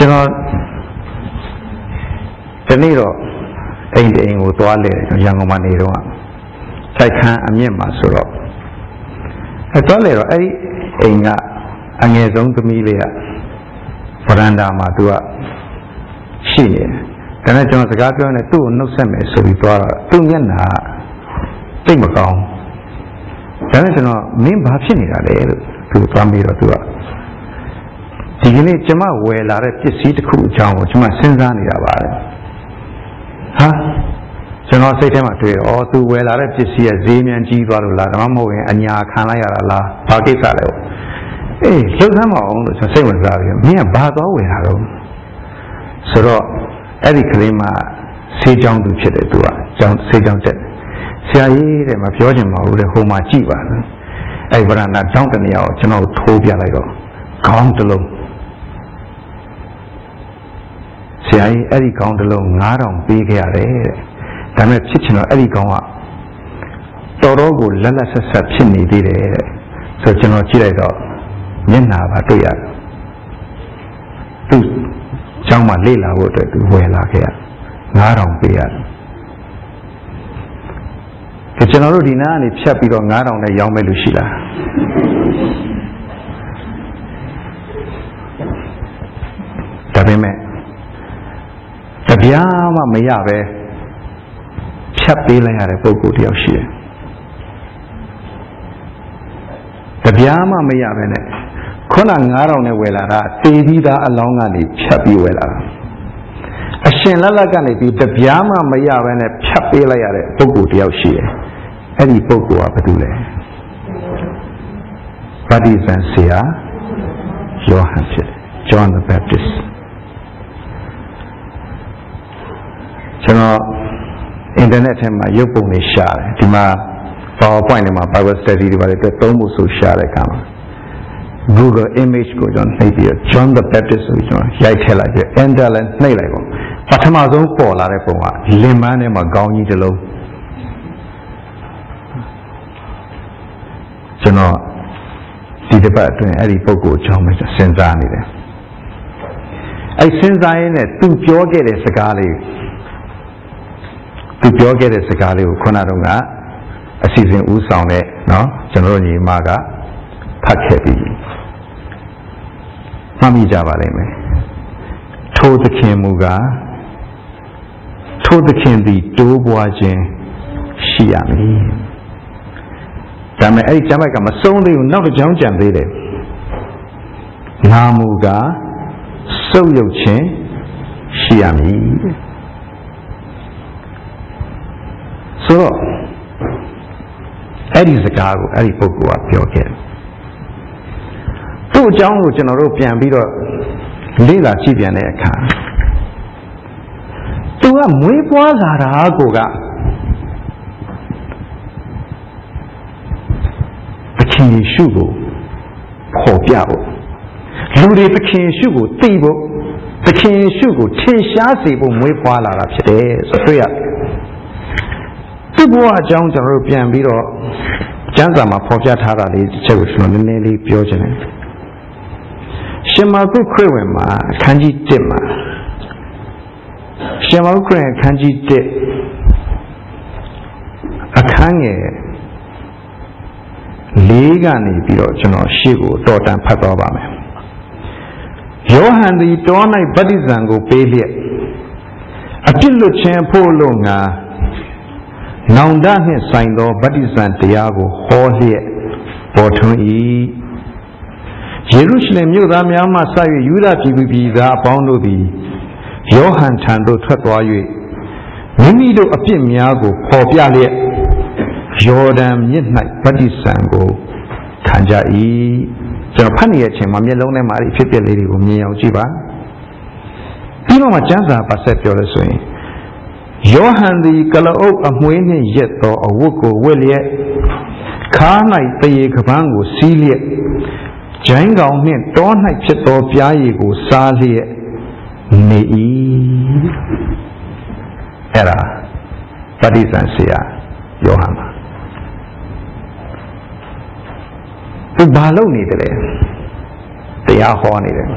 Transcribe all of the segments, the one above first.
ကျွန်တော်ဒီနေ့တော့အိမ်အိမ်ကိုသွားလေရန်ကုန်မှာနေတော့စိုက်ခန်းအမြင့်မှာဆိုတော့အဲသွားလေတော့အဲ့ဒီအိမ်ကအငယ်ဆုံးသမီးလေးကဗရန်ဒါမှာသူကရှိနေတယ်ဒါနဲ့ကျွန်တော်စကားပြောနေသူ့ကိုနှုတ်ဆက်မယ်ဆိုပြီးသွားတော့သူ့မျက်နှာတိတ်မကောင်းဒါနဲ့ကျွန်တော်မင်းဘာဖြစ်နေတာလဲလို့သူသွားပြီးတော့သူက ဒီကနေ့ကျမဝယ်လာတဲ့ပစ္စည်းတစ်ခုအကြောင်းကိုကျမစဉ်းစားနေတာပါလေဟာကျွန်တော်စိတ်ထဲမှာတွေ့တော့သူဝယ်လာတဲ့ပစ္စည်းရဲ့ဈေးမြန်ကြီးသွားလို့လားဒါမှမဟုတ်ရင်အညာခံလိုက်ရတာလားဘာကိစ္စလဲအေးလှုပ်ဆမ်းမအောင်လို့ကျွန်တော်စိတ်ဝင်စားပြီးမင်းကဘာသွားဝယ်တာတော့ဆိုတော့အဲ့ဒီကလေးမဆေးကြောင်းသူဖြစ်တယ်သူကကြောင်းဆေးကြောင်းတက်ဆရာကြီးတဲ့မပြောချင်ပါဘူးတဲ့ဟိုမှာကြည့်ပါနော်အဲ့ဗရဏတောင်းတနေရာကိုကျွန်တော်ထိုးပြလိုက်တော့ခေါင်းတစ်လုံး ဆရာကြီးအဲ့ဒီခေါင်းတစ်လုံး9000ပေးခဲ့ရတယ်တဲ့ဒါပေမဲ့ဖြစ်ချင်တော့အဲ့ဒီခေါင်းကတော်တော်ကိုလက်လက်ဆက်ဆက်ဖြစ်နေသေးတယ်တဲ့ဆိုကျွန်တော်ကြည့်လိုက်တော့မျက်နှာပါတွေ့ရတယ်သူကျောင်းမှာလေ့လာဖို့အတွက်သူဝယ်လာခဲ့ရ9000ပေးရတယ်ကကျွန်တော်တို့ဒီနားကနေဖြတ်ပြီးတော့9000နဲ့ရောင်းမဲ့လူရှိလားဒါပေမဲ့ တပြားမှမရပဲဖြတ်ပေးလိုက်ရတဲ့ပုံကိုယ်တယောက်ရှိတယ်တပြားမှမရပဲနဲ့ခုန9000နဲ့ဝယ်လာတာတေးပြီးသားအလောင်းကနေဖြတ်ပြီးဝယ်လာတာအရှင်လက်လက်ကနေပြီးတပြားမှမရပဲနဲ့ဖြတ်ပေးလိုက်ရတဲ့ပုံကိုယ်တယောက်ရှိတယ်အဲ့ဒီပုံကိုယ်ကဘာတူလဲဗတ္တိဇန်ဆရာယောဟန်ဖြစ်တယ် John the Baptist ကျွန်တော်အင်တာနက်ထဲမှာရုပ်ပုံတွေရှာတယ်ဒီမှာ PowerPoint တွေမှာ Bible study တွေပါတယ်အတွက်သုံးဖို့ဆိုရှာတဲ့အခါမှာ Google image ကိုကျွန်တော်နှိပ်ပြီးတော့ John the Baptist ဆိုပြီးကျွန်တော်ရိုက်ထည့်လိုက်ပြီး enter လည်းနှိပ်လိုက်ပေါ့ပထမဆုံးပေါ်လာတဲ့ပုံကလင်မန်းထဲမှာခေါင်းကြီးတစ်လုံးကျွန်တော်ဒီတစ်ပတ်အတွင်းအဲ့ဒီပုံကိုအကြောင်းပဲစဉ်းစားနေတယ်အဲ့စဉ်းစားရင်းနဲ့သူပြောခဲ့တဲ့စကားလေး သူပြောခဲ့တဲ့စကားလေးကိုခုနတုန်းကအစီအစဉ်ဦးဆောင်တဲ့နော်ကျွန်တော်တို့ညီမကဖတ်ခဲ့ပြီမှတ်မိကြပါလိမ့်မယ်ထိုသခင်မူကားထိုသခင်သည်တိုးပွားခြင်းရှိရမည်ဒါမဲ့အဲ့ဒီကျမ်းပိုက်ကမဆုံးသေးဘူးနောက်တစ်ကြောင်းကြံသေးတယ်ငါမူကားစုပ်ယုပ်ခြင်းရှိရမည် ဆိုတော့အဲ့ဒီစကားကိုအဲ့ဒီပုဂ္ဂိုလ်ကပြောခဲ့သူ့အကြောင်းကိုကျွန်တော်တို့ပြန်ပြီးတော့လေ့လာကြည့်ပြန်တဲ့အခါသူကမွေးပွားလာတာကိုကသခင်ယေရှုကိုပေါ်ပြဖို့လူတွေသခင်ယေရှုကိုသိဖို့သခင်ယေရှုကိုထင်ရှားစေဖို့မွေးဖွားလာတာဖြစ်တယ်ဆိုတွေ့ရတယ် သူ့ဘဝအကြောင်းကျွန်တော်တို့ပြန်ပြီးတော့ကျမ်းစာမှာဖော်ပြထားတာလေးတစ်ချက်ကိုကျွန်တော်နည်းနည်းလေးပြောချင်တယ်ရှင်မာကုခရစ်ဝင်မှာအခန်းကြီး1မှာရှင်မာကုခရစ်အခန်းကြီး1အခန်းငယ်လေးကနေပြီးတော့ကျွန်တော်ရှေ့ကိုတော်တန်ဖတ်သွားပါမယ်ယောဟန်သည်တော၌ဗတ္တိဇံကိုပေးလျက်အပြစ်လွတ်ခြင်းဖို့လို့ငါ နောင်တနှင့်ဆိုင်သောဗတ္တိဇံတရားကိုဟောလျက်ပေါ်ထွန်း၏ယေရုရှလင်မြို့သားများမှစ၍ယူဒပြည်သူပြည်သားအပေါင်းတို့သည်ယောဟန်ထံသို့ထွက်သွား၍မိမိတို့အပြစ်များကိုပေါ်ပြလျက်ယော်ဒန်မြစ်၌ဗတ္တိဇံကိုခံကြ၏ကျွန်တော်ဖတ်နေတဲ့အချိန်မှာမျက်လုံးထဲမှာအဖြစ်အပျက်လေးတွေကိုမြင်အောင်ကြည့်ပါပြီးတော့မှကျမ်းစာပါဆက်ပြောလို့ဆိုရင် ယောဟန်သည်ကလအုပ်အမွှေးနှင့်ရက်သောအဝတ်ကိုဝတ်လျက်ခါး၌တရေကပန်းကိုစီးလျက်ဂျိုင်းကောင်နှင့်တော၌ဖြစ်သောပြားရည်ကိုစားလျက်နေ၏အဲ့ဒါပဋိသင်ဆရာယောဟန်ပါသူဘာလုပ်နေတယ်လဲတရားဟောနေတယ်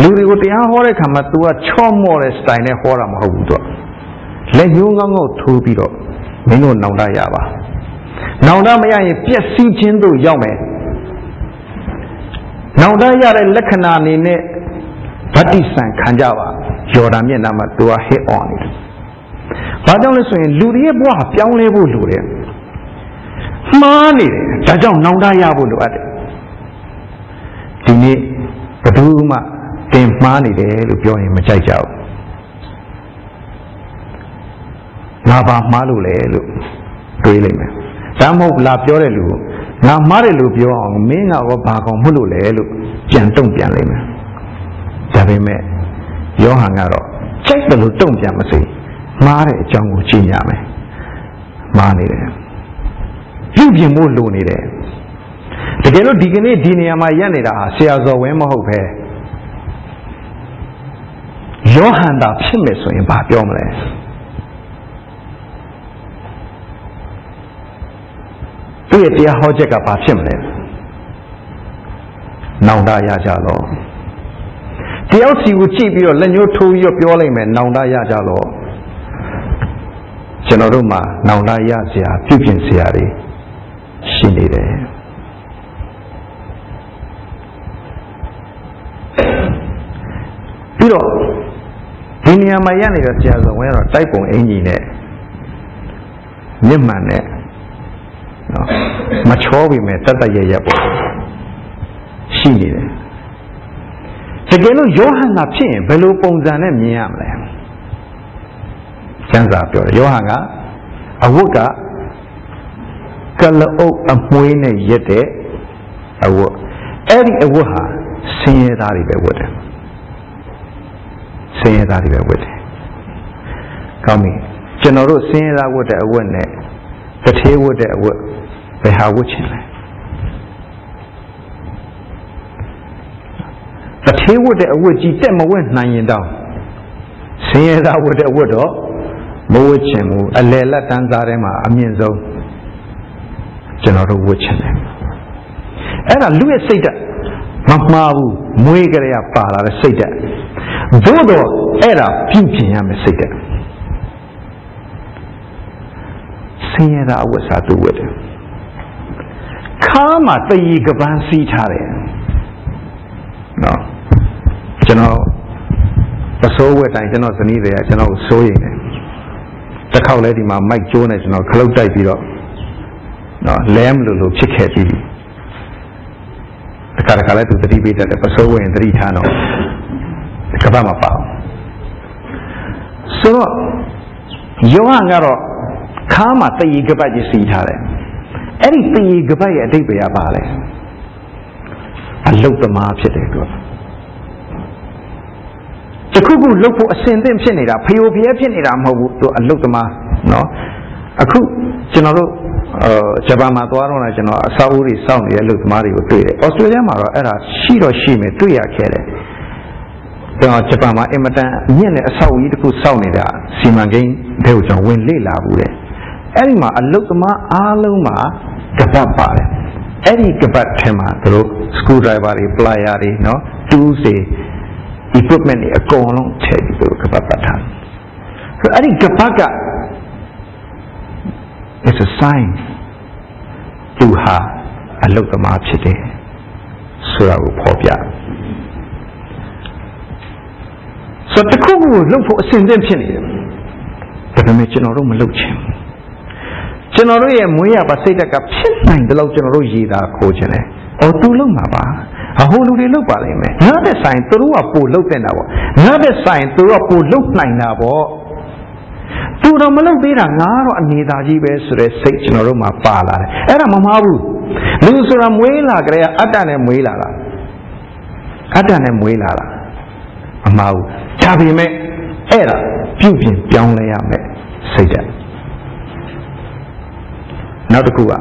လူတွေကိုတရားဟောတဲ့ခါမှာ तू ကချော့မော့တဲ့ style နဲ့ဟောတာမဟုတ်ဘူး तू လက်ညှိုးငေါငေါထိုးပြီးတော့မင်းတို့နောင်တရပါနောင်တမရရင်ပျက်စီးခြင်းတို့ရောက်မယ်နောင်တရတဲ့လက္ခဏာအနေနဲ့ဗတ္တိဆံခံကြပါယော်ဒန်မျက်နှာမှာ तू က hit on နေတယ်ဘာကြောင့်လဲဆိုရင်လူတွေရဲ့ဘဝပြောင်းလဲဖို့လိုတယ်မှားနေတယ်ဒါကြောင့်နောင်တရဖို့လိုအပ်တယ်ဒီနေ့ဘယ်သူမှတင်မှားနေတယ်လို့ပြောရင်မကြိုက်ကြဘူး ငါဘာမှားလို့လဲလို့တွေးလိုက်မယ်ဒါမှမဟုတ်လာပြောတဲ့လူကိုငါမှားတယ်လို့ပြောအောင်မင်းကတော့ဘာကောင်မဟုတ်လို့လဲလို့ပြန်တုံ့ပြန်လိုက်မယ်ဒါပေမဲ့ယောဟန်ကတော့ကြိုက်တယ်လို့တုံ့ပြန်မစေမှားတဲ့အကြောင်းကိုကြည့်ရမယ်မှားနေတယ်ပြုပြင်ဖို့လိုနေတယ်တကယ်လို့ဒီကနေ့ဒီနေရာမှာရက်နေတာဟာဆရာဇော်ဝင်းမဟုတ်ပဲယောဟန်သာဖြစ်မယ်ဆိုရင်ဘာပြောမလဲ သူ့ရဲ့တရားဟောချက်ကဘာဖြစ်မလဲနောင်တရကြတော့တယောက်စီကိုကြည့်ပြီးတော့လက်ညှိုးထိုးပြီးတော့ပြောလိုက်မယ်နောင်တရကြတော့ကျွန်တော်တို့မှာနောင်တရစရာပြုပြင်စရာတွေရှိနေတယ်ပြီးတော့ဒီနေရာမှာရနေတဲ့ဆရာဇော်ဝင်းကတော့တိုက်ပုံအင်ကြီးနဲ့မြင့်မှန်နဲ့နော် မချောပြီမဲ့တတ်တတ်ရရပေါ့ရှိနေတယ်တကယ်လို့ယောဟန်ကဖြစ်ရင်ဘယ်လိုပုံစံနဲ့မြင်ရမလဲကျမ်းစာပြောတယ်ယောဟန်ကအဝတ်ကကလအုပ်အမွှေးနဲ့ရက်တဲ့အဝတ်အဲ့ဒီအဝတ်ဟာဆင်းရဲသားတွေပဲဝတ်တယ်ဆင်းရဲသားတွေပဲဝတ်တယ်ကောင်းပြီကျွန်တော်တို့ဆင်းရဲသားဝတ်တဲ့အဝတ်နဲ့တထေးဝတ်တဲ့အဝတ် ဘယ်ဟာဝတ်ချင်လဲတထေးဝတ်တဲ့အဝတ်ကြီးတက်မဝတ်နိုင်ရင်တော့ဆင်းရဲသားဝတ်တဲ့အဝတ်တော့မဝတ်ချင်ဘူးအလယ်လက်တန်းစားထဲမှာအမြင့်ဆုံးကျွန်တော်တို့ဝတ်ချင်တယ်အဲ့ဒါလူရဲ့စိတ်ဓာတ်မမှားဘူးမွေးကြရပါလာတဲ့စိတ်ဓာတ်သို့တော့အဲ့ဒါပြုပြင်ရမယ်စိတ်ဓာတ်ဆင်းရဲတာအဝတ်စားသူဝတ်တယ် ခါမှာတည်ကပန်းစီးထားတယ်နော်ကျွန်တော်ပစိုးဝတ်တိုင်းကျွန်တော်ဇနီးတွေကကျွန်တော်ကိုစိုးရိမ်တယ်တစ်ခေါက်လဲဒီမှာမိုက်ကျိုးနေကျွန်တော်ခလုတ်တိုက်ပြီးတော့နော်လဲမလို့လို့ဖြစ်ခဲ့ပြီးတခါတခါလဲသူသတိပေးတတ်တယ်ပစိုးဝင်သတိထားတော့ကပတ်မပါဆိုတော့ယောဟန်ကတော့ခါမှာတည်ကပတ်ကြီးစီးထားတယ် အဲ့ဒီတည်ကပတ်ရဲ့အတိတ်ပဲပါလဲအလုတ်သမားဖြစ်တယ်သူတခုခုလုတ်ဖို့အစင်သင့်ဖြစ်နေတာဖျို့ဖျဲဖြစ်နေတာမဟုတ်ဘူးသူအလုတ်သမားနော်အခုကျွန်တော်တို့အဲဂျပန်မှာသွားတော့လည်းကျွန်တော်အစာအုပ်တွေစောင့်နေတဲ့လူသမားတွေကိုတွေ့တယ်။ဩစတြေးလျမှာတော့အဲ့ဒါရှိတော့ရှိမယ်တွေ့ရခဲ့တယ်။ကျွန်တော်ဂျပန်မှာအင်မတန်မြင့်တဲ့အဆောက်အဦကြီးတစ်ခုစောင့်နေတာစီမံကိန်းတွေကိုကျွန်တော်ဝင်လေ့လာဘူးတဲ့။အဲ့ဒီမှာအလုသမားအားလုံးမှာ ကပတ်ပါတယ်။အဲ့ဒီကပတ်ထဲမှာသူတို့ screw driver တွေ plier တွေနော် tools တွေ equipment တွေအကုန်လုံးထည့်ပြီးသူတို့ကပတ်ပတ်ထား။အဲ့ဒီကပတ်က it's a sign သူဟာအလုသမားဖြစ်တယ်ဆိုတာကိုဖော်ပြဆိုတော့တခုခုလှုပ်ဖို့အစဉ်သင့်ဖြစ်နေတယ်ဒါပေမဲ့ကျွန်တော်တို့မလုပ်ချင်ဘူး ကျွန်တော်တို့ရဲ့မွေးရပါစိတ်ဓာတ်ကဖြစ်နိုင်တယ်လို့ကျွန်တော်တို့ရည်သာခိုးခြင်းလေ။အော်သူလုံမှာပါ။အဟိုလူတွေလုံပါလိမ့်မယ်။ငါတဲ့ဆိုင်သူတို့ကပို့လုံတဲ့တာပေါ့။ငါတဲ့ဆိုင်သူတို့ကပို့လုံနိုင်တာပေါ့။သူတော့မလုံသေးတာငါတော့အနေသာကြီးပဲဆိုတဲ့စိတ်ကျွန်တော်တို့မှာပါလာတယ်။အဲ့ဒါမမှားဘူး။လူဆိုတာမွေးလာကြတဲ့အတ္တနဲ့မွေးလာတာ။အတ္တနဲ့မွေးလာတာ။မမှားဘူး။ဒါပေမဲ့အဲ့ဒါပြုပြင်ပြောင်းလဲရမယ်စိတ်ဓာတ် နောက်တစ်ခုက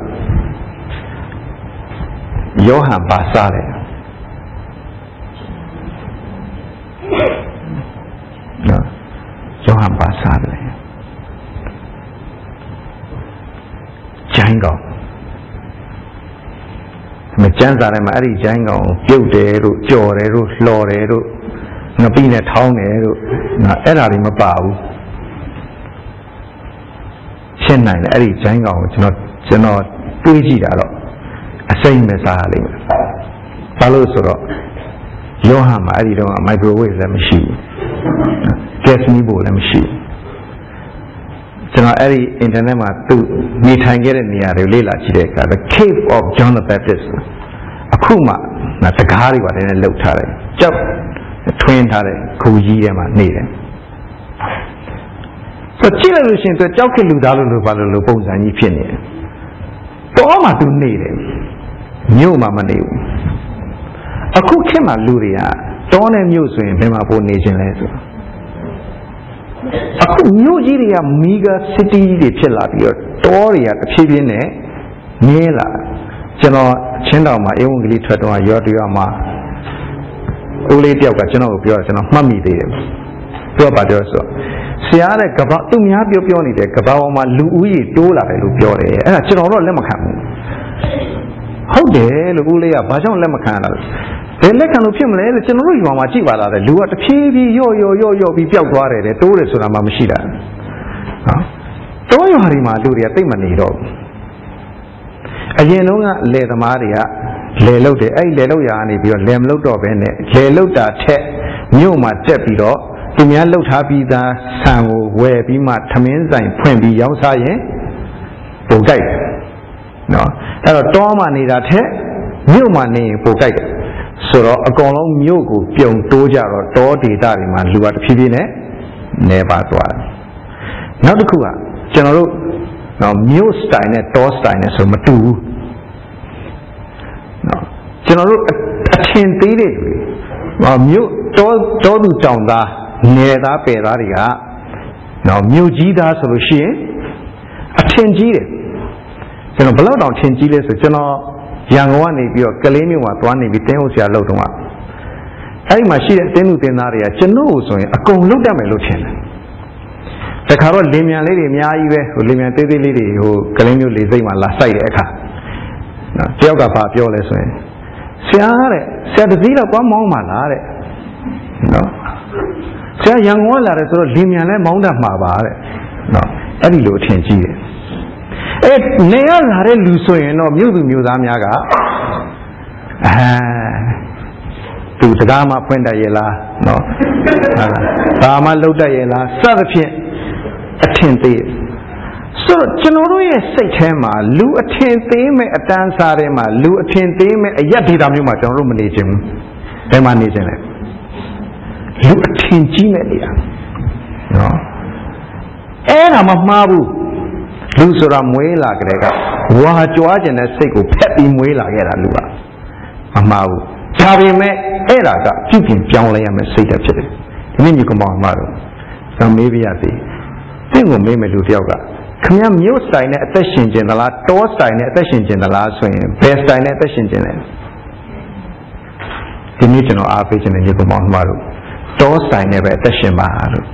ယောဟန်ပါစားတယ်နော်ယောဟန်ပါစားတယ်ဂျိုင်းကောင်မကျန်းစာထဲမှာအဲ့ဒီဂျိုင်းကောင်ပြုတ်တယ်တို့ကြော်တယ်တို့လှော်တယ်တို့ငပိနဲ့ထောင်းတယ်လို့နော်အဲ့ဒါတွေမပါဘူးရှင်းနိုင်တယ်အဲ့ဒီဂျိုင်းကောင်ကိုကျွန်တော် ကျွန်တော်တွေးကြည့်တာတော့အစိမ့်မဲ့စားရလိမ့်မယ်ဘာလို့ဆိုတော့ယောဟန်မှာအဲ့ဒီတော့မိုက်ခရိုဝေ့လည်းမရှိဘူးဂက်စ်မီးဖို့လည်းမရှိဘူးကျွန်တော်အဲ့ဒီ internet မှာသူနေထိုင်ခဲ့တဲ့နေရာတွေလေ့လာကြည့်တဲ့အခါ the cave of John the Baptist အခုမှငါတကားတွေပါလည်းလှုပ်ထားတယ်ကြောက်ထွင်းထားတဲ့ခူကြီးထဲမှာနေတယ်ဆိုကြည့်လိုက်လို့ရှိရင်သူကြောက်ခက်လူသားလို့လို့ဘာလို့လို့ပုံစံကြီးဖြစ်နေတယ် တော့မှသူနေတယ်မြို့မှာမနေဘူးအခုခေတ်မှာလူတွေကတောနဲ့မြို့ဆိုရင်ဘယ်မှာပိုနေခြင်းလဲဆိုအခုမြို့ကြီးတွေကမီဂါစီတီတွေဖြစ်လာပြီးတော့တောတွေကတဖြည်းဖြည်းနဲ့မြဲလာကျွန်တော်ချင်းတောင်မှာအေဝံဂေလိထွက်တော့ရောတရွာမှာဦးလေးတယောက်ကကျွန်တော်ကိုပြောကျွန်တော်မှတ်မိသေးတယ်ပြောပါပြောဆို ဆရာတဲ့ကဘာသူများပြောပြောနေတယ်ကဘာပေါ်မှာလူဦးရေတိုးလာတယ်လို့ပြောတယ်အဲ့ဒါကျွန်တော်တော့လက်မခံဘူးဟုတ်တယ်လို့ဦးလေးကဘာကြောင့်လက်မခံရတာလဲဘယ်လက်ခံလို့ဖြစ်မလဲလို့ကျွန်တော်တို့ရွာမှာကြည့်ပါလားတဲ့လူကတဖြည်းဖြည်းရော့ရော့ရော့ရော့ပြီးပျောက်သွားတယ်တဲ့တိုးတယ်ဆိုတာမှမရှိတာနော်တောရွာတွေမှာလူတွေကတိတ်မနေတော့ဘူးအရင်တုန်းကလယ်သမားတွေကလယ်လုတ်တယ်အဲ့လယ်လုတ်ရာကနေပြီးတော့လယ်မလုတ်တော့ဘဲနဲ့လယ်လုတ်တာထက်မြို့မှာတက်ပြီးတော့ သူများလုတ်ထားပြီးသားဆံကိုဝယ်ပြီးမှထမင်းဆိုင်ဖွင့်ပြီးရောင်းစားရင်ပိုကြိုက်တယ်နော်အဲ့တော့တောမှာနေတာထက်မြို့မှာနေရင်ပိုကြိုက်တယ်ဆိုတော့အကောင်လုံးမြို့ကိုပြုံတိုးကြတော့တောဒေသတွေမှာလူကတဖြည်းဖြည်းနဲ့နေပါသွားတယ်နောက်တစ်ခုကကျွန်တော်တို့နော်မြို့စတိုင်နဲ့တောစတိုင်နဲ့ဆိုမတူဘူးနော်ကျွန်တော်တို့အထင်သေးတဲ့လူတွေမြို့တောတောသူတောင်သား နယ်သားပယ်သားတွေကနော်မြို့ကြီးသားဆိုလို့ရှိရင်အထင်ကြီးတယ်ကျွန်တော်ဘယ်လောက်တောင်ထင်ကြီးလဲဆိုကျွန်တော်ရန်ကုန်ကနေပြီးတော့ကလေးမြို့မှာသွားနေပြီးတင်းဟုတ်ဆရာလုပ်တော့အဲ့ဒီမှာရှိတဲ့တင်းသူတင်းသားတွေကကျွန်တော်ကိုဆိုရင်အကုန်လုတ်တတ်မယ်လို့ထင်တယ်တခါတော့လင်းမြန်လေးတွေအများကြီးပဲဟိုလင်းမြန်သေးသေးလေးတွေဟိုကလင်းမျိုးလေးစိတ်မှလာစိုက်တဲ့အခါနော်တယောက်ကဘာပြောလဲဆိုရင်ဆရာတဲ့ဆရာတစည်းတော့သွားမောင်းပါလားတဲ့နော် ဆရာရန်ကုန်လာတယ်ဆိုတော့လင်းမြန်လဲမောင်းတတ်မှာပါတဲ့နော်အဲ့ဒီလိုအထင်ကြီးတယ်အဲနေရလာတဲ့လူဆိုရင်တော့မြို့သူမြို့သားများကအာသူတကားမှဖွင့်တတ်ရဲ့လားနော်ဟာဘာမှလှုပ်တတ်ရဲ့လားစသဖြင့်အထင်သေးဆိုတော့ကျွန်တော်တို့ရဲ့စိတ်ထဲမှာလူအထင်သေးမဲ့အတန်းစားထဲမှာလူအထင်သေးမဲ့အရက်ဒေတာမျိုးမှာကျွန်တော်တို့မနေချင်ဘူးဘယ်မှာနေချင်လဲ လူအထင်ကြီးမဲ့နေရာနော်အဲ့ဒါမှမှားဘူးလူဆိုတာမွေးလာကြတဲ့ကဝါကြွားကျင်တဲ့စိတ်ကိုဖက်ပြီးမွေးလာခဲ့တာလူကမမှားဘူးဒါပေမဲ့အဲ့ဒါကပြုပြင်ပြောင်းလဲရမယ်စိတ်ဓာတ်ဖြစ်တယ်ဒီနေ့ညီကောင်မတို့သံမေးပြရစီတင့်ကိုမေးမယ်လူတယောက်ကခမမျိုးစတိုင်နဲ့အသက်ရှင်ကျင်သလားတောစတိုင်နဲ့အသက်ရှင်ကျင်သလားဆိုရင်ဘယ်စတိုင်နဲ့အသက်ရှင်ကျင်လဲဒီနေ့ကျွန်တော်အားပေးခြင်းနဲ့ညီကောင်မတို့ တောစတိုင်နဲ့ပဲအသက်ရှင်ပါလို့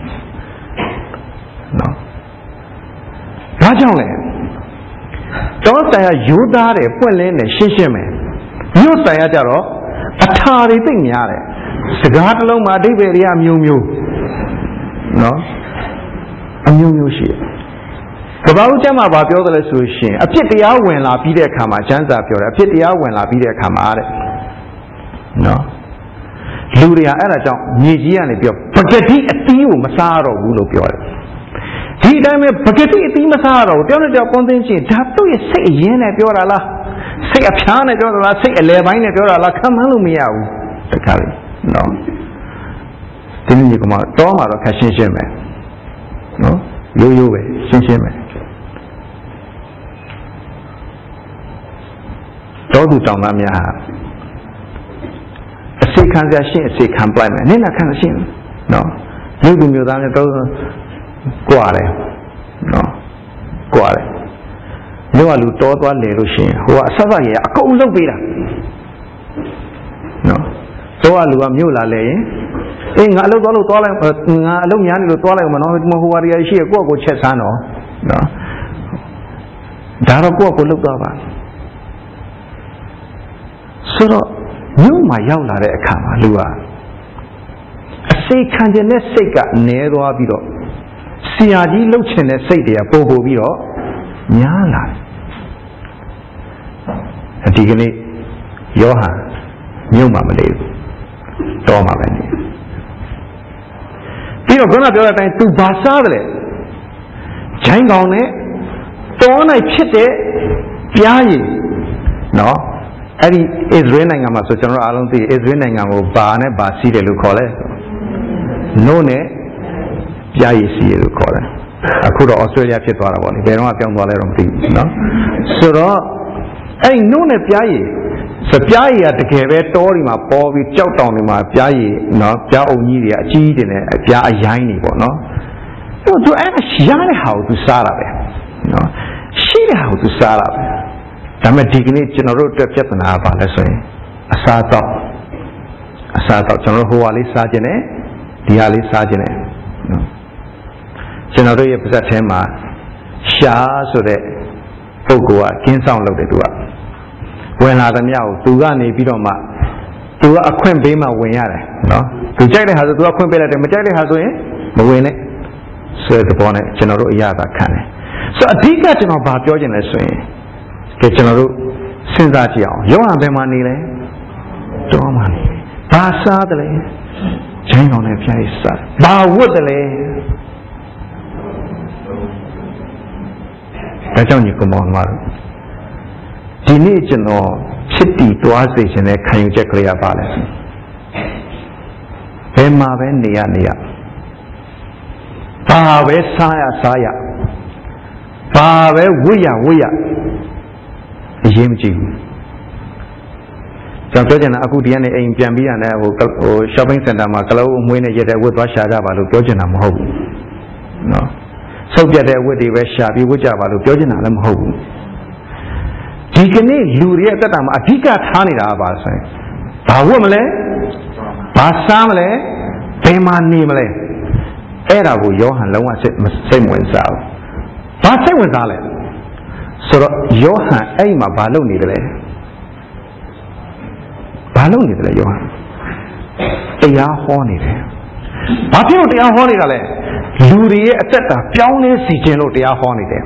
နော်ဘာကြောင့်လဲတောဆိုင်ကယူသားတယ်ပွင့်လင်းတယ်ရှင်းရှင်းပဲမြို့ဆိုင်ကကြတော့အထာတွေသိများတယ်စကားတစ်လုံးမှာအဓိပ္ပာယ်တွေအမျိုးမျိုးနော်အမျိုးမျိုးရှိတယ်ကဘာဦးကျမ်းမှာဗာပြောတယ်လဲဆိုရှင်အဖြစ်တရားဝင်လာပြီးတဲ့အခါမှာကျမ်းစာပြောတယ်အဖြစ်တရားဝင်လာပြီးတဲ့အခါမှာတဲ့နော် လူတွေကအဲ့ဒါကြောင့်မြေကြီးကနေပြောပကတိအသီးကိုမစားတော့ဘူးလို့ပြောတယ်ဒီအတိုင်းပဲပကတိအသီးမစားတော့ဘူးတယောက်နဲ့တယောက်ကွန်သင်းချင်းဒါသူ့ရဲ့စိတ်အရင်းနဲ့ပြောတာလားစိတ်အဖျားနဲ့ပြောတာလားစိတ်အလဲပိုင်းနဲ့ပြောတာလားခံမှန်းလို့မရဘူးတခါလေနော်ဒီနေ့ကမှတော့မှာတော့ခက်ရှင်းရှင်းပဲနော်ရိုးရိုးပဲရှင်းရှင်းပဲတောသူတောင်သားများဟာ အစိခံစရာရှင်းအစိခံပလိုက်မယ်နင့်နာခံရှင်းနော်မြို့သူမြို့သားများတော့ကြွားတယ်နော်ကြွားတယ်မြို့ကလူတောသွားလေလို့ရှိရင်ဟိုကအဆက်ဆက်ရအကုန်လုတ်ပေးတာနော်တောကလူကမြို့လာလေရင်အေးငါအလုပ်သွားလို့သွားလိုက်ငါအလုပ်များနေလို့သွားလိုက်မနော်ဟိုဟာရီရှိရကိုယ့်ကိုချက်ဆန်းတော့နော်ဒါတော့ကိုယ့်ကိုလုတ်သွားပါဆိုတော့ မြို့မှာရောက်လာတဲ့အခါမှာလူကအစေခံခြင်းတဲ့စိတ်ကနည်းသွားပြီးတော့ဆရာကြီးလှုပ်ချင်တဲ့စိတ်တွေကပို့ပို့ပြီးတော့များလာတယ်ဒီကနေ့ယောဟန်မြို့မှာမနေဘူးတော်မှာပဲနေပြီးတော့ခုနပြောတဲ့အတိုင်းသူဘာစားတယ်လဲဂျိုင်းကောင်နဲ့တော၌ဖြစ်တဲ့ပြားရည်နော် အဲ့ဒီအစ္စရေးနိုင်ငံမှာဆိုကျွန်တော်အားလုံးသိအစ္စရေးနိုင်ငံကိုဘာနဲ့ဘာစီးတယ်လို့ခေါ်လဲနို့နဲ့ပြားရည်စီးတယ်လို့ခေါ်တယ်အခုတော့ဩစတြေးလျဖြစ်သွားတာပေါ့လေဘယ်တော့မှပြောင်းသွားလဲတော့မသိဘူးနော်ဆိုတော့အဲ့ဒီနို့နဲ့ပြားရည်စပြားရည်ကတကယ်ပဲတောဒီမှာပေါ်ပြီးကြောက်တောင်တွေမှာပြားရည်နော်ပြားအုံကြီးတွေကအကြီးကြီးတယ်ပြားအရိုင်းတွေပေါ့နော်သူသူအဲ့ဒါရတဲ့ဟာကိုသူစားတာပဲနော်ရှိတဲ့ဟာကိုသူစားတာပဲ ဒါပေမဲ့ဒီကနေ့ကျွန်တော်တို့အတွက်ပြဿနာကဘာလဲဆိုရင်အစားတော့အစားတော့ကျွန်တော်တို့ဟိုဟာလေးစားခြင်းနဲ့ဒီဟာလေးစားခြင်းနဲ့နော်ကျွန်တော်တို့ရဲ့ပါဇက်ထဲမှာရှားဆိုတဲ့ပုဂ္ဂိုလ်ကကင်းဆောင်လုပ်တယ်သူကဝင်လာသမျှကိုသူကနေပြီးတော့မှသူကအခွင့်ပေးမှဝင်ရတယ်နော်သူကြိုက်တဲ့ဟာဆိုသူကအခွင့်ပေးလိုက်တယ်မကြိုက်တဲ့ဟာဆိုရင်မဝင်နဲ့ဆိုတဲ့ဘောနဲ့ကျွန်တော်တို့အရသာခံတယ်ဆိုတော့အဓိကကျွန်တော်ဘာပြောချင်လဲဆိုရင် ကဲကျွန်တော်တို့စဉ်းစားကြည့်အောင်ယောဟန်ဘယ်မှာနေလဲတောမှာနေဘာစားတယ်လဲဂျိုင်းကောင်နဲ့ဖျားရည်စားဘာဝတ်တယ်လဲဒါကြောင့်ညီကောင်မောင်တို့ဒီနေ့ကျွန်တော်ဖြစ်တည်သွားစေခြင်းနဲ့ခံယူချက်ကလေးရပါလဲဘယ်မှာပဲနေရနေရဘာပဲစားရစားရဘာပဲဝိရဝိရ အရေးမကြီးဘူးကျွန်တော်ပြောချင်တာအခုဒီကနေ့အိမ်ပြန်ပြီးရတယ်ဟိုဟို shopping center မှာကလောအမွေးနဲ့ရက်တဲ့ဝတ်သွားရှာကြပါလို့ပြောချင်တာမဟုတ်ဘူးနော်ဆုပ်ပြတ်တဲ့ဝတ်တွေပဲရှာပြီးဝတ်ကြပါလို့ပြောချင်တာလည်းမဟုတ်ဘူးဒီကနေ့လူတွေရဲ့အသက်တာမှာအဓိကထားနေတာကပါဆိုရင်ဘာဝတ်မလဲဘာစားမလဲဘယ်မှာနေမလဲအဲ့ဒါကိုယောဟန်လုံးဝစိတ်စိတ်ဝင်စားဘူးဘာစိတ်ဝင်စားလဲ ဆိုတော့ယောဟန်အဲ့မှာဘာလုပ်နေတယ်လဲဘာလုပ်နေတယ်လဲယောဟန်တရားဟောနေတယ်ဘာဖြစ်လို့တရားဟောနေတာလဲလူတွေရဲ့အသက်တာပြောင်းလဲစီခြင်းလို့တရားဟောနေတယ်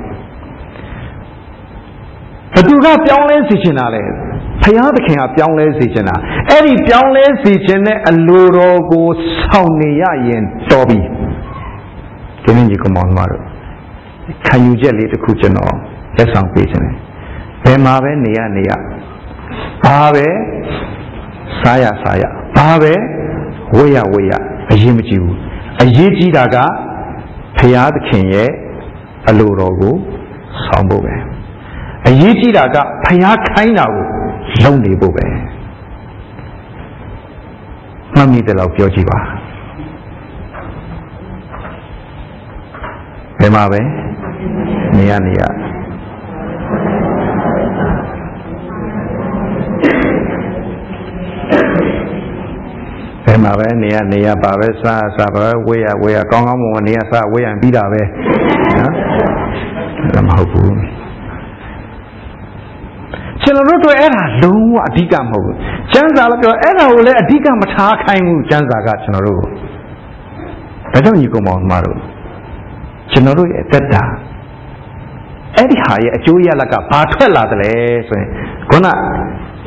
ဘသူကပြောင်းလဲစီခြင်းတာလဲဖယားသခင်ကပြောင်းလဲစီခြင်းတာအဲ့ဒီပြောင်းလဲစီခြင်းတဲ့အလိုတော်ကိုဆောင်နေရရင်တော်ပြီဒီနေ့ကြီးကမောင်မတို့ခံယူချက်လေးတစ်ခုကျွန်တော် လက်ဆောင်ပေးခြင်းတယ်ဘယ်မှာပဲနေရနေရဘာပဲစားရစားရဘာပဲဝေးရဝေးရအရေးမကြီးဘူးအရေးကြီးတာကဖရာသခင်ရဲ့အလိုတော်ကိုဆောင်ဖို့ပဲအရေးကြီးတာကဖရာခိုင်းတာကိုလုပ်နေဖို့ပဲမှတ်မိတယ်လို့ပြောကြည့်ပါဘယ်မှာပဲနေရနေရ ဘယ်မှာပဲနေရနေရပါပဲစားစားပါပဲဝေးရဝေးရကောင်းကောင်းမွန်မွန်နေရစားဝေးရပြီးတာပဲနော်ဒါမဟုတ်ဘူးကျွန်တော်တို့တွေ့အဲ့ဒါလုံးဝအဓိကမဟုတ်ဘူးကျမ်းစာလည်းပြောအဲ့ဒါကိုလည်းအဓိကမထားခိုင်းဘူးကျမ်းစာကကျွန်တော်တို့ကိုဒါကြောင့်ညီကောင်မောင်မတို့ကျွန်တော်တို့ရဲ့အသက်တာအဲ့ဒီဟာရဲ့အကျိုးရလကဘာထွက်လာတယ်လဲဆိုရင်ခုန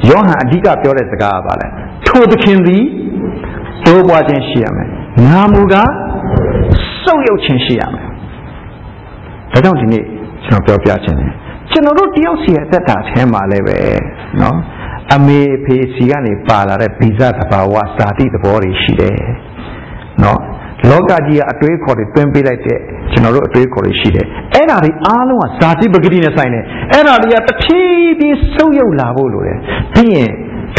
ယောဟန်အဓိကပြောတဲ့စကားကပါလဲထိုသခင်သည် တိုးပွားခြင်းရှိရမယ်။နာမူကစုပ်ယုပ်ခြင်းရှိရမယ်။ဒါကြောင့်ဒီနေ့ကျွန်တော်ပြောပြခြင်းတယ်။ကျွန်တော်တို့တယောက်စီရဲ့အသက်တာထဲမှာလည်းပဲနော်အမေဖေစီကနေပါလာတဲ့ဗီဇသဘာဝဇာတိသဘောတွေရှိတယ်။နော်လောကကြီးကအတွေးခေါ်တွေတွင်းပေးလိုက်တဲ့ကျွန်တော်တို့အတွေးခေါ်တွေရှိတယ်။အဲ့ဒါတွေအားလုံးကဇာတိပဂတိနဲ့ဆိုင်တယ်။အဲ့ဒါတွေကတဖြည်းဖြည်းဆုပ်ယုပ်လာဖို့လိုတယ်။ပြီးရင်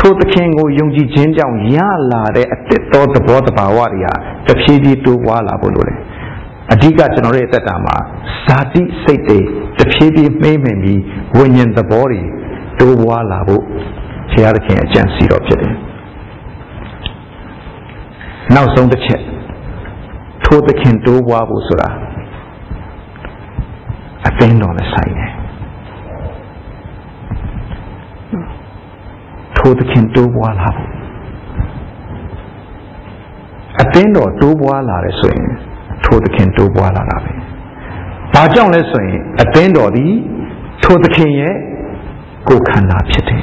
ထိုသခင်ကိုယုံကြည်ခြင်းကြောင့်ရလာတဲ့အတ္တသောသဘောတဘာဝတွေဟာတဖြည်းဖြည်းတိုးပွားလာဖို့လိုတယ်အဓိကကျွန်တော်ရဲ့အသက်တာမှာဇာတိစိတ်တွေတဖြည်းဖြည်းမှိမ့်မှန်ပြီးဝိညာဉ်သဘောတွေတိုးပွားလာဖို့ဘုရားသခင်အကြံစီတော်ဖြစ်တယ်နောက်ဆုံးတစ်ချက်ထိုသခင်တိုးပွားဖို့ဆိုတာအသင်းတော်နဲ့ဆိုင်တယ် ထိုသခင်တိုးပွားလာဖို့အသင်းတော်တိုးပွားလာတယ်ဆိုရင်ထိုသခင်တိုးပွားလာတာပဲဘာကြောင့်လဲဆိုရင်အသင်းတော်သည်ထိုသခင်ရဲ့ကိုယ်ခန္ဓာဖြစ်တယ်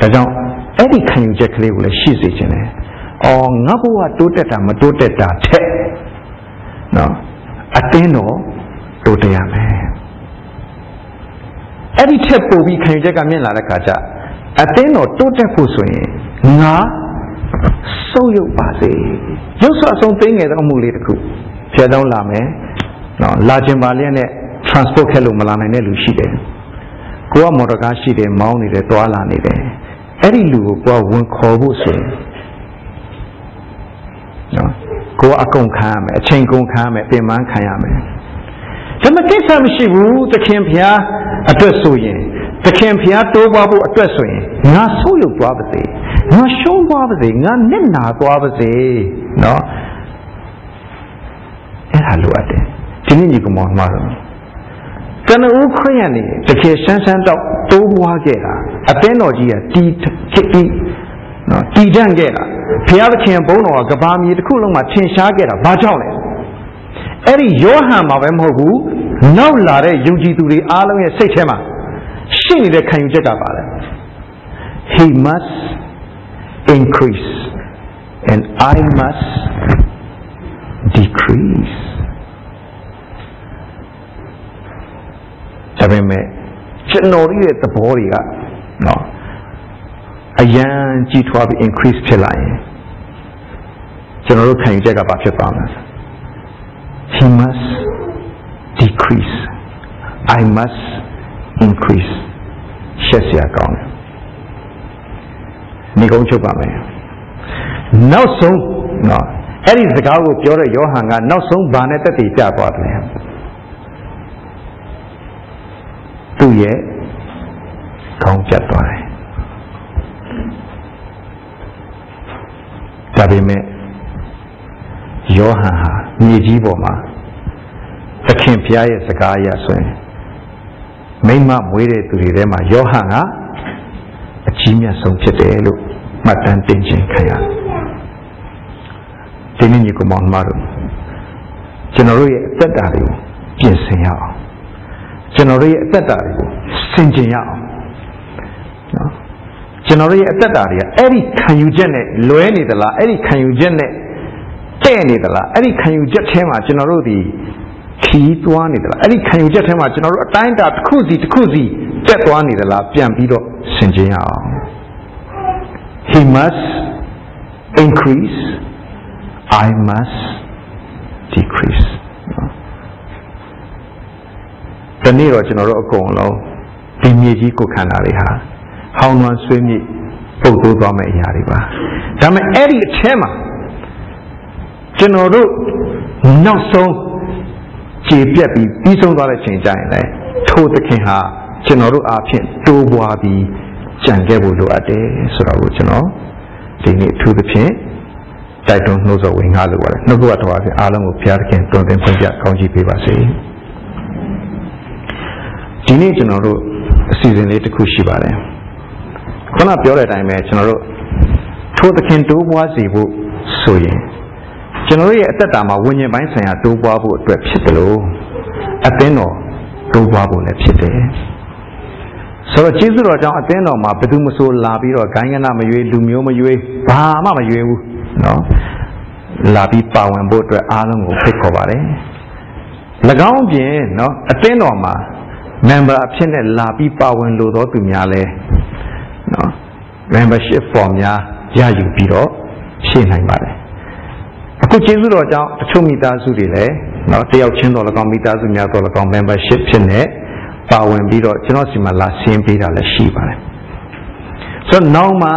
ဒါကြောင့်အဲ့ဒီခံယူချက်ကလေးကိုလည်းရှိစေခြင်းတယ်အော်ငါဘဝတိုးတက်တာမတိုးတက်တာထက်နော်အသင်းတော်တိုးတက်ရမယ် အဲ့ဒီထက်ပိုပြီးခံယူချက်ကမြင့်လာတဲ့ခါကျအသင်းတော်တိုးတက်ဖို့ဆိုရင်ငါဆုံးယုတ်ပါစေရုပ်ဆွအဆုံးသိငယ်သောအမှုလေးတစ်ခုဖြတ်တော့လာမယ်နော်လာခြင်းပါလျက်နဲ့ transport ခဲ့လို့မလာနိုင်တဲ့လူရှိတယ်ကိုကမော်တော်ကားရှိတယ်မောင်းနေတယ်တွာလာနေတယ်အဲ့ဒီလူကိုကိုကဝင်ခေါ်ဖို့ဆိုရင်နော်ကိုကအကုန်ခံရမယ်အချိန်ကုန်ခံရမယ်ပြင်ပန်းခံရမယ်ဒါမှကိစ္စမရှိဘူးသခင်ဖျား အတွက်ဆိုရင်သခင်ဖျားတိုးပွားဖို့အတွက်ဆိုရင်ငါဆိုးရုပ်သွားပါစေငါရှုံးသွားပါစေငါနစ်နာသွားပါစေနော်အဲ့ဒါလိုအပ်တယ်ဒီနေ့ညီကောင်မတော်ကနဦးခရယန်နေတကယ်ဆန်းဆန်းတော့တိုးပွားခဲ့တာအသင်းတော်ကြီးကတီးတီးနော်တည်တံ့ခဲ့တာဘုရားသခင်ဘုန်းတော်ကကဘာမြေတစ်ခုလုံးမှာထင်ရှားခဲ့တာဘာကြောင့်လဲအဲ့ဒီယောဟန်မှာပဲမဟုတ်ဘူး နောက်လာတဲ့ယုံကြည်သူတွေအားလုံးရဲ့စိတ်ထဲမှာရှိနေတဲ့ခံယူချက်ကပါလေ he must increase and i must decrease ဒါပေမဲ့ကျွန်တော်ရဲ့သဘောတွေကနော်အယံကြီးထွားပြီး increase ဖြစ်လာရင်ကျွန်တော်တို့ခံယူချက်ကဘာဖြစ်ပါမလဲ he must decrease i must increase ရှက်စရာကောင်းတယ်နေကုန်းချုပ်ပါမယ်နောက်ဆုံးနော်အဲ့ဒီစကားကိုပြောတဲ့ယောဟန်ကနောက်ဆုံးဘာနဲ့တက်တည်ပြသွားတယ်သူ့ရဲ့ခေါင်းပြတ်သွားတယ်ဒါပေမဲ့ယောဟန်ဟာမြေကြီးပေါ်မှာ သခင်ဖျားရဲ့စကားအရဆိုရင်မိမမွေးတဲ့သူတွေထဲမှာယောဟန်ကအကြီးမြတ်ဆုံးဖြစ်တယ်လို့မှတ်တမ်းတင်ခြင်းခံရတယ်ဒီနေ့ညီကောင်မောင်မတို့ကျွန်တော်တို့ရဲ့အသက်တာတွေကိုပြင်ဆင်ရအောင်ကျွန်တော်တို့ရဲ့အသက်တာတွေကိုဆင်ခြင်ရအောင်နော်ကျွန်တော်တို့ရဲ့အသက်တာတွေကအဲ့ဒီခံယူချက်နဲ့လွဲနေသလားအဲ့ဒီခံယူချက်နဲ့တဲ့နေသလားအဲ့ဒီခံယူချက်ထဲမှာကျွန်တော်တို့ဒီ ခီးသွားနေသလားအဲ့ဒီခံယူချက်ထဲမှာကျွန်တော်တို့အတိုင်းအတာတစ်ခုစီတစ်ခုစီတက်သွားနေသလားပြန်ပြီးတော့ဆင်ခြင်ရအောင် he must increase i must decrease ဒီနေ့တော့ကျွန်တော်တို့အကုန်လုံးဒီမြေကြီးကိုခန္ဓာတွေဟာဟောင်းနွမ်းဆွေးမြေ့ပုတ်သိုးသွားမယ့်အရာတွေပါဒါပေမဲ့အဲ့ဒီအထဲမှာကျွန်တော်တို့နောက်ဆုံး ခြေပြက်ပြီးပြီးဆုံးသွားတဲ့ချိန်ကျရင်လည်းထိုသခင်ဟာကျွန်တော်တို့အားဖြင့်တိုးပွားပြီးကြံခဲ့ဖို့လိုအပ်တယ်ဆိုတော့ကိုကျွန်တော်ဒီနေ့အထူးသဖြင့်တိုက်တွန်းနှိုးဆော်ဝင်ငါလိုပါတယ်နှုတ်ကပတ်တော်အဖြစ်အားလုံးကိုဘုရားသခင်တွင်တင်ဖွင့်ပြကောင်းချီးပေးပါစေဒီနေ့ကျွန်တော်တို့အစီအစဉ်လေးတစ်ခုရှိပါတယ်ခုနပြောတဲ့အတိုင်းပဲကျွန်တော်တို့ထိုသခင်တိုးပွားစေဖို့ဆိုရင် ကျွန်တော်ရဲ့အသက်တာမှာဝิญဉ်ပိုင်းဆိုင်ရာတိုးပွားဖို့အတွက်ဖြစ်တယ်လို့အသင်းတော်တိုးပွားဖို့လည်းဖြစ်တယ်ဆိုတော့ကျေးဇူးတော်ကြောင့်အသင်းတော်မှာဘယ်သူမဆိုလာပြီးတော့ဂိုင်းကနမရွေးလူမျိုးမရွေးဘာမှမရွေးဘူးနော်လာပြီးပါဝင်ဖို့အတွက်အားလုံးကိုဖိတ်ခေါ်ပါတယ်၎င်းပြင်နော်အသင်းတော်မှာ member အဖြစ်နဲ့လာပြီးပါဝင်လို့သောသူများလဲနော် membership form များရယူပြီးတော့ဖြည့်နိုင်ပါတယ် အခုကျေးဇူးတော်ကြောင့်တချို့မိသားစုတွေလည်းနော်တယောက်ချင်းတော်၎င်းမိသားစုများတော်၎င်း membership ဖြစ်နေပါဝင်ပြီးတော့ကျွန်တော်စီမှာလာဆင်းပေးတာလည်းရှိပါတယ်ဆိုတော့နောက်မှ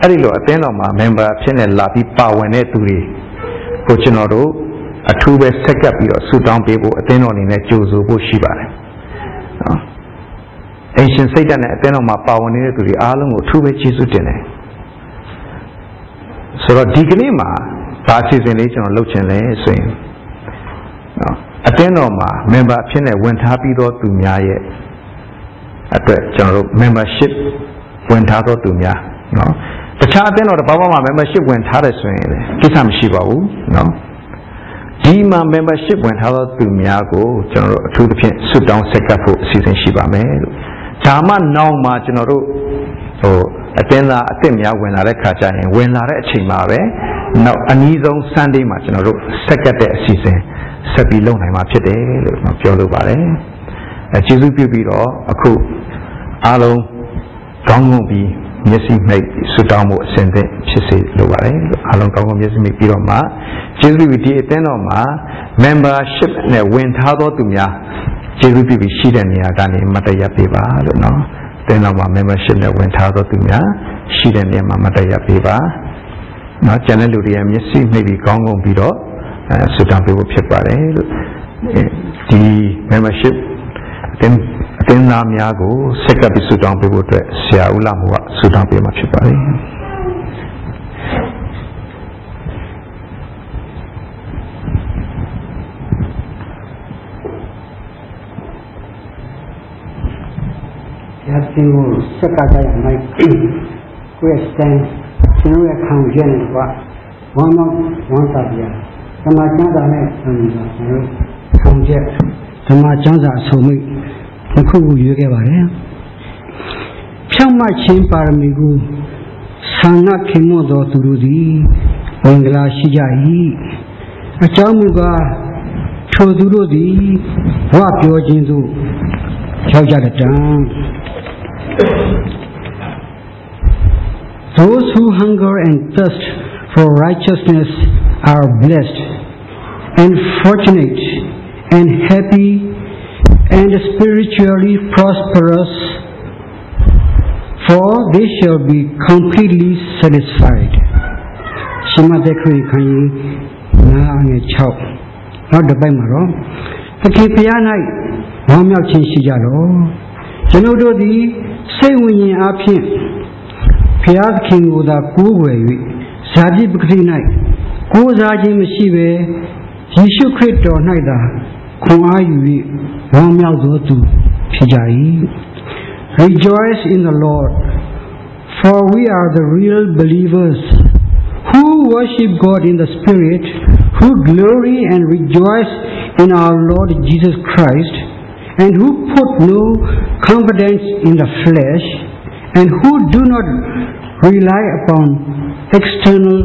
အဲ့ဒီလိုအသင်းတော်မှာ member ဖြစ်နေလာပြီးပါဝင်တဲ့သူတွေကိုကျွန်တော်တို့အထူးပဲဆက်ကပ်ပြီးတော့ဆူတောင်းပေးဖို့အသင်းတော်အနေနဲ့ကြိုးဆိုဖို့ရှိပါတယ်နော်အရှင်စိတ်ဓာတ်နဲ့အသင်းတော်မှာပါဝင်နေတဲ့သူတွေအားလုံးကိုအထူးပဲကျေးဇူးတင်တယ်ဆိုတော့ဒီကနေ့မှာ ဘာအစီအစဉ်လေးကျွန်တော်လုပ်ချင်လဲဆိုရင်နော်အတင်းတော်မှာ member အဖြစ်နဲ့ဝင်ထားပြီးသောသူများရဲ့အတွက်ကျွန်တော်တို့ membership ဝင်ထားသောသူများနော်တတခြားအသင်းတော်တစ်ပါးပါးမှာ membership ဝင်ထားတယ်ဆိုရင်လေကိစ္စမရှိပါဘူးနော်ဒီမှာ membership ဝင်ထားသောသူများကိုကျွန်တော်တို့အထူးသဖြင့်ဆွတောင်းဆက်ကပ်ဖို့အစီအစဉ်ရှိပါမယ်လို့ဒါမှနောက်မှာကျွန်တော်တို့ဟိုအတင်းသားအစ်စ်များဝင်လာတဲ့ခါကျရင်ဝင်လာတဲ့အချိန်မှာပဲ နောက်အနည်းဆုံး Sunday မှာကျွန်တော်တို့ဆက်ကပ်တဲ့အစီအစဉ်ဆက်ပြီးလုပ်နိုင်မှာဖြစ်တယ်လို့ပြောလိုပါတယ်အဲကျေးဇူးပြုပြီးတော့အခုအားလုံးကောင်းကောင်းပြီးမျက်စိမိတ်ဆွတောင်းမှုအစဉ်သင့်ဖြစ်စေလိုပါတယ်လို့အားလုံးကောင်းကောင်းမျက်စိမိတ်ပြီးတော့မှကျေးဇူးပြုဒီအသင်းတော်မှာ membership နဲ့ဝင်ထားသောသူများကျေးဇူးပြုပြီးရှိတဲ့နေရာကနေမတ်တရပေးပါလို့နော်သင်တော်မှာ membership နဲ့ဝင်ထားသောသူများရှိတဲ့နေရာမှာမတ်တရပေးပါ နော်ကျန်တဲ့လူတွေရဲ့မျက်စိမိတ်ပြီးကောင်းကောင်းပြီးတော့အဲဆွတောင်းပေးဖို့ဖြစ်ပါတယ်လို့ဒီ membership အသင်းအသင်းသားများကိုဆက်ကပ်ပြီးဆုတောင်းပေးဖို့အတွက်ဆရာဦးလာမှုကဆုတောင်းပေးမှာဖြစ်ပါတယ်။။ဒါတင်ကိုဆက်ကကြရမယ်။ကိုယ့်စတန် ကျွန်တော်ရဲ့ခံချက်နဲ့ကဝမ်းမောဝမ်းသာပြဓမ္မကျမ်းစာနဲ့ဆိုရင်တော့ကျွန်တော်ခံချက်ဓမ္မကျမ်းစာအဆုံးမိတ်တစ်ခုခုရွေးခဲ့ပါတယ်။ဖြောင့်မတ်ခြင်းပါရမီကိုဆန္ဒခင်မွသောသူတို့သည်ဝင်္ဂလာရှိကြ၏။အကြောင်းမူကားထိုသူတို့သည်ဘဝပြောခြင်းသို့ရောက်ကြတဲ့တံ Those who hunger and thirst for righteousness are blessed and fortunate and happy and spiritually prosperous, for they shall be completely satisfied. ရှမသက်ခရစ်ခန်းကြီးနာငယ်6နောက်တစ်ပိုက်မှာတော့သခင်ဖျား၌ဝမ်းမြောက်ခြင်းရှိကြတော့ကျွန်ုပ်တို့သည်စိတ်ဝိညာဉ်အဖြစ် ဖျားသခင်ကိုသာကိုးကွယ်၍ဇာတိပဂတိ၌ကိုးစားခြင်းမရှိဘဲယေရှုခရစ်တော်၌သာခွန်အားယူ၍ဝမ်းမြောက်သောသူဖြစ်ကြ၏ Rejoice in the Lord for we are the real believers who worship God in the spirit who glory and rejoice in our Lord Jesus Christ and who put no confidence in the flesh and who do not rely upon external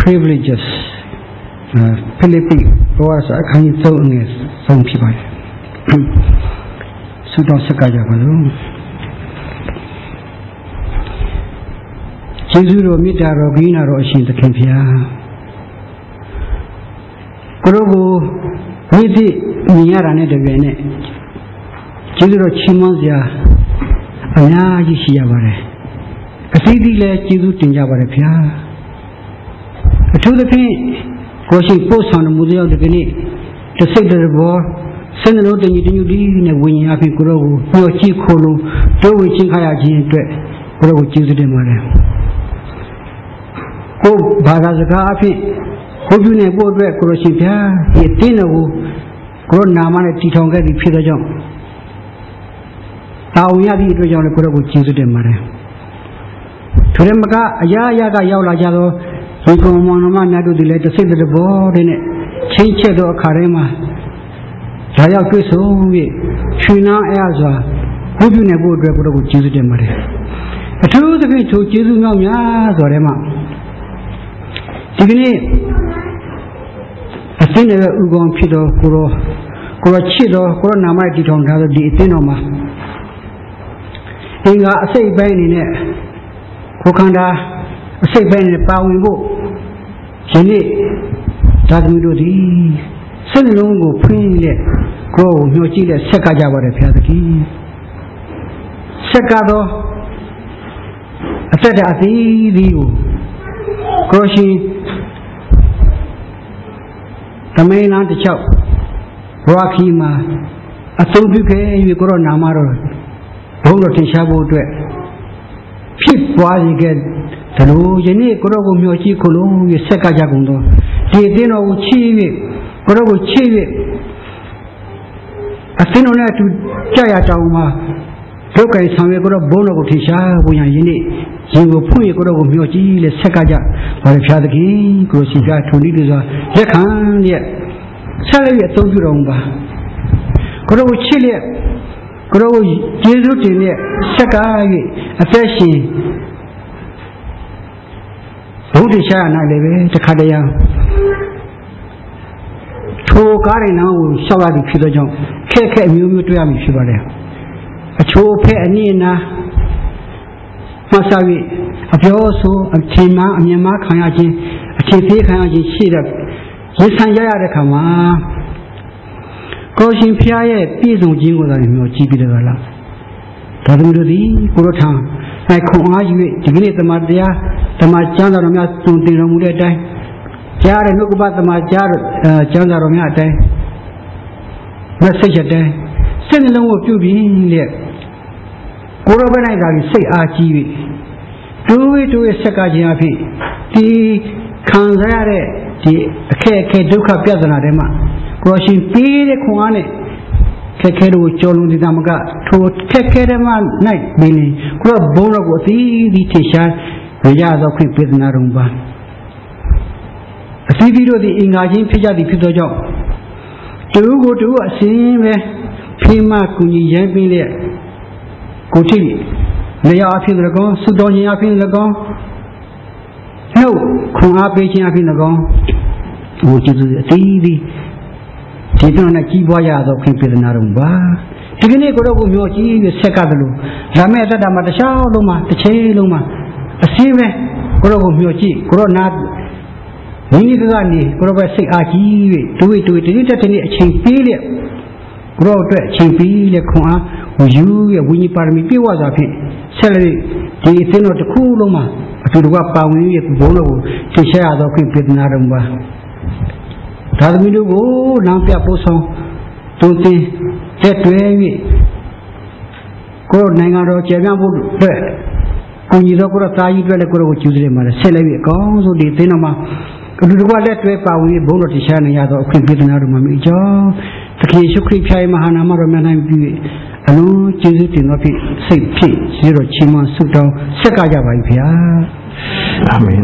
privileges ဖိလိပ္ပိဘောရစာအခန်းကြီး3အငယ်ဆုံးဖြစ်ပါတယ်ဆုတောင်းဆက်ကကြပါလို့ကျေးဇူးတော်မေတ္တာတော်ဂိနာတော်အရှင်သခင်ဖျားကိုရောကိုမိသည့်မြင်ရတာနဲ့တပြိုင်နက်ကျေးဇူးတော်ချီးမွမ်းစရာ အများကြီးရှိရပါတယ်အစီအစီလည်းကျေးဇူးတင်ကြပါတယ်ဗျာအထူးသဖြင့်ကိုရှိပို့ဆောင်မှုတယောက်ဒီကနေ့တစ်စိတ်တစ်ဘောစင်လုံးတညီတညူဒီနဲ့ဝိညာဉ်အဖြစ်ကိုရောကိုပြောကြည့်ခိုးလို့တို့ဝေချင်းခါရခြင်းအတွက်ကိုရောကိုကျေးဇူးတင်ပါတယ်ကိုဘာသာစကားအဖြစ်ကိုပြုနေဖို့အတွက်ကိုရောရှိဗျာဒီတင်းတော်ကိုကိုရောနာမနဲ့တည်ထောင်ခဲ့ပြီးဖြစ်တဲ့ကြောင့် တာဝန်ရသည့်အတွက်ကြောင့်လည်းကိုရောကိုကျေးဇူးတင်ပါတယ်ထိုရမကအရာအရာကရောက်လာကြသောဒီကုံမောင်နှမများတို့ဒီလည်းတစ်စိတ်တစ်ဘောတည်းနဲ့ချင်းချက်သောအခါတိုင်းမှာဒါရောက်တွေ့ဆုံ၍ရွှေနာအဲ့အစွာဘုပြုနေဖို့အတွက်ကိုတော့ကိုကျေးဇူးတင်ပါတယ်အထူးသဖြင့်ထိုကျေးဇူးမြောက်များဆိုတဲ့မှာဒီကနေ့အသင်းရဲ့ဥကောင်ဖြစ်သောကိုရောကိုရောချစ်သောကိုရောနာမတည်ထောင်ထားသောဒီအသင်းတော်မှာ အင်္ဂါအစိတ်ပိုင်းအနေနဲ့ကိုခန္ဓာအစိတ်ပိုင်းနဲ့ပါဝင်ဖို့ယနေ့သာသမီတို့သည်စိတ်နှလုံးကိုဖွင့်လက်ကိုယ်ကိုညှို့ကြည့်လက်ဆက်ကကြပါတယ်ဘုရားသခင်ဆက်ကတော့အသက်တာအသီးသီးကိုကိုရှင်တမိန်လန်းတစ်ချောက်ဘဝခီမှာအသုံးပြုခဲ့၍ကိုရောနာမတော် ဘုန်းတော်ထင်ရှားဖို့အတွက်ဖြစ်ပွားစေခဲ့ဒါလို့ယနေ့ကိုရောကိုမျှော်ကြည့်ခုလုံးရဆက်ကကြကုန်တော့ဒီအတင်းတော်ကိုချီး၍ကိုရောကိုချီး၍အတင်းတော်နဲ့အတူကြာရတောင်းမှာဒုက္ခဆောင်ရွက်ကိုတော့ဘုန်းတော်ကိုထင်ရှားဖို့ရယနေ့ရင်ကိုဖွင့်ရကိုတော့ကိုမျောကြည့်လေဆက်ကကြဘာလို့ဖျားသခင်ကိုရှိကထုံဒီလို့ဆိုလက်ခံရဲ့ဆက်လက်ရအသုံးပြုတော်မူပါကိုတော့ကိုချစ်လက် ကိုတော့ကိုကျေးဇူးတင်လက်ဆက်က၍အသက်ရှင်ဘုဒ္ဓရှာနာလည်းပဲတခါတည်းထိုကားရင်နောင်ကိုရှောက်ရသည်ဖြစ်သောကြောင့်ခက်ခက်အမျိုးမျိုးတွေ့ရမည်ဖြစ်ပါတယ်အချိုးဖက်အနည်းနာမှတ်စား၍အပြောဆိုအထင်မှားအမြင်မှားခံရခြင်းအထင်သေးခံရခြင်းရှိတဲ့ရင်ဆိုင်ရရတဲ့ခါမှာ ကိုရှင်ဖျားရဲ့ပြည့်စုံခြင်းကိုသာမျိုးကြည့်ပြီးတော့လားဒါသမီးတို့ဒီကိုရထံ၌ခွန်အားယူ၍ဒီကနေ့တမန်တရားတမန်ကျမ်းစာတော်များတုံတင်တော်မူတဲ့အတိုင်းကြားတဲ့နှုတ်ကပတမန်ကြားကျမ်းစာတော်များအတိုင်းမဆိတ်ချက်တိုင်းစိတ်နှလုံးကိုပြုပြီးလေကိုရောဘက်၌သာပြီးစိတ်အားကြီး၍တိုးဝေးတိုးဝေးဆက်ကခြင်းအဖြစ်ဒီခံစားရတဲ့ဒီအခက်အခဲဒုက္ခပြဿနာတွေမှာ ကိုရရှင်ပေးတဲ့ခွန်အားနဲ့ခက်ခဲတို့ကြော်လွန်နေတာမကထိုခက်ခဲတဲ့မှ၌မင်းကိုရောဘုံတော်ကိုအသီးသီးထရှားရရသောခွင့်ပေးနာတော်ပါအသီးသီးတို့သည်အင်္ဂါချင်းဖြစ်ကြသည်ဖြစ်သောကြောင့်တူကိုတူအစင်းပဲဖေးမကူညီရမ်းပြီးတဲ့ကိုထိနေရာအဖြစ်၎င်းသုတော်ခြင်းအဖြစ်၎င်းနှုတ်ခွန်အားပေးခြင်းအဖြစ်၎င်းဟိုကျေးဇူးအသီးသီး ဒီတော့နဲ့ကြီးပွားရသောခင်ပြေနာတော်ပါဒီကနေ့ကိုတော့ကိုမျိုးကြီးဆက်ကသလိုလာမဲ့အတ္တမှာတခြားလုံးမှာတစ်ချိန်လုံးမှာအစည်းပဲကိုတော့ကိုမျိုးကြည့်ကိုတော့နာမိမိကနေကိုတော့ပဲစိတ်အားကြီး၍တွေးတွေးတတိတက်တနေ့အချိန်ပေးလျက်ကိုတော့အတွက်အချိန်ပေးလျက်ခွန်အားဝယူရဲ့ဝိညာဉ်ပါရမီပြည့်ဝစွာဖြင့်ဆက်လက်ဒီအသင်းတော်တစ်ခုလုံးမှာအတူတကွပါဝင်ရဲ့ဘုန်းတော်ကိုသိရှိရသောခွင့်ပြနာတော်မူပါ ဒါသမီးတို့ကိုလမ်းပြပို့ဆောင်တုံတင်တက်တွဲ၍ကိုယ်နိုင်ငံတော်ကျေပြန့်ဖို့အတွက်ကိုကြီးတော့ကိုယ်သားကြီးအတွက်လည်းကိုယ်ကိုကျူးတယ်မှာဆက်လက်ပြီးအကောင်းဆုံးဒီသင်းတော်မှာအတူတကွလက်တွဲပါဝင်ဘုန်းတော်တရားနေရသောအခွင့်ပေးသနာတော်မှာမိကြောင်းသခင်ယေရှုခရစ်ဖျားရဲ့မဟာနာမတော်မြတ်နိုင်ပြီးအလုံးကျေးဇူးတင်တော်ဖြင့်စိတ်ဖြင့်ဇေတော်ချီးမွမ်းဆုတောင်းဆက်ကကြပါ၏ဗျာအာမင်